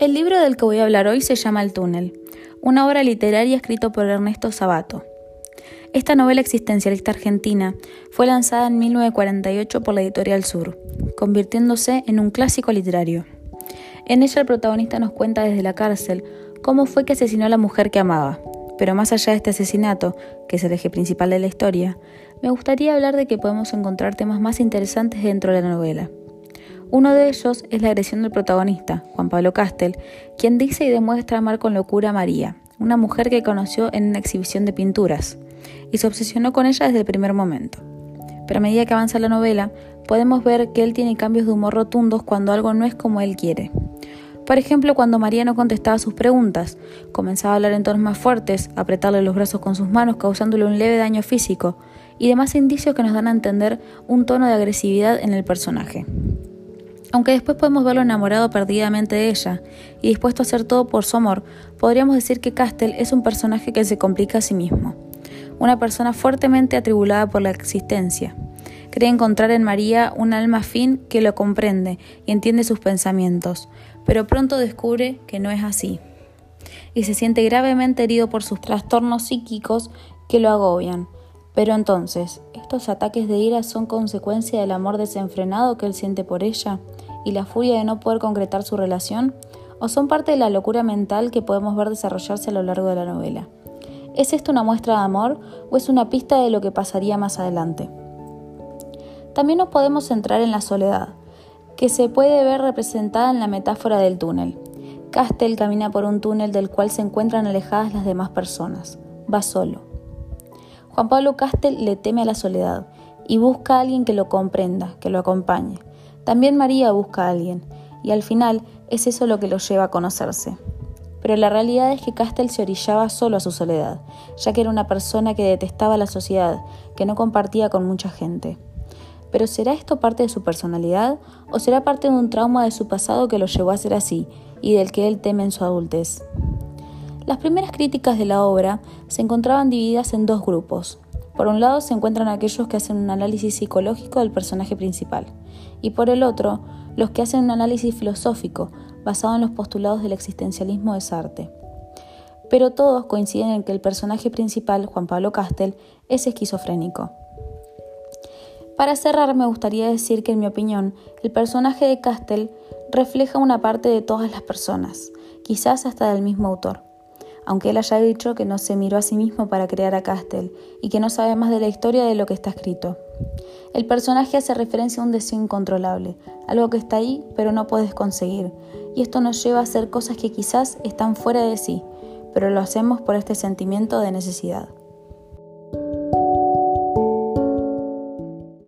El libro del que voy a hablar hoy se llama El túnel, una obra literaria escrita por Ernesto Sabato. Esta novela existencialista argentina fue lanzada en 1948 por la editorial Sur, convirtiéndose en un clásico literario. En ella el protagonista nos cuenta desde la cárcel cómo fue que asesinó a la mujer que amaba. Pero más allá de este asesinato, que es el eje principal de la historia, me gustaría hablar de que podemos encontrar temas más interesantes dentro de la novela. Uno de ellos es la agresión del protagonista, Juan Pablo Castel, quien dice y demuestra amar con locura a María, una mujer que conoció en una exhibición de pinturas, y se obsesionó con ella desde el primer momento. Pero a medida que avanza la novela, podemos ver que él tiene cambios de humor rotundos cuando algo no es como él quiere. Por ejemplo, cuando María no contestaba sus preguntas, comenzaba a hablar en tonos más fuertes, apretarle los brazos con sus manos causándole un leve daño físico, y demás indicios que nos dan a entender un tono de agresividad en el personaje. Aunque después podemos verlo enamorado perdidamente de ella y dispuesto a hacer todo por su amor, podríamos decir que Castel es un personaje que se complica a sí mismo. Una persona fuertemente atribulada por la existencia. Cree encontrar en María un alma fin que lo comprende y entiende sus pensamientos, pero pronto descubre que no es así. Y se siente gravemente herido por sus trastornos psíquicos que lo agobian. Pero entonces, ¿estos ataques de ira son consecuencia del amor desenfrenado que él siente por ella? y la furia de no poder concretar su relación? ¿O son parte de la locura mental que podemos ver desarrollarse a lo largo de la novela? ¿Es esto una muestra de amor o es una pista de lo que pasaría más adelante? También nos podemos centrar en la soledad, que se puede ver representada en la metáfora del túnel. Castel camina por un túnel del cual se encuentran alejadas las demás personas. Va solo. Juan Pablo Castel le teme a la soledad y busca a alguien que lo comprenda, que lo acompañe. También María busca a alguien, y al final es eso lo que lo lleva a conocerse. Pero la realidad es que Castel se orillaba solo a su soledad, ya que era una persona que detestaba la sociedad, que no compartía con mucha gente. Pero ¿será esto parte de su personalidad o será parte de un trauma de su pasado que lo llevó a ser así y del que él teme en su adultez? Las primeras críticas de la obra se encontraban divididas en dos grupos. Por un lado se encuentran aquellos que hacen un análisis psicológico del personaje principal, y por el otro, los que hacen un análisis filosófico basado en los postulados del existencialismo de Sartre. Pero todos coinciden en que el personaje principal, Juan Pablo Castel, es esquizofrénico. Para cerrar, me gustaría decir que, en mi opinión, el personaje de Castel refleja una parte de todas las personas, quizás hasta del mismo autor aunque él haya dicho que no se miró a sí mismo para crear a Castel y que no sabe más de la historia de lo que está escrito. El personaje hace referencia a un deseo incontrolable, algo que está ahí pero no puedes conseguir, y esto nos lleva a hacer cosas que quizás están fuera de sí, pero lo hacemos por este sentimiento de necesidad.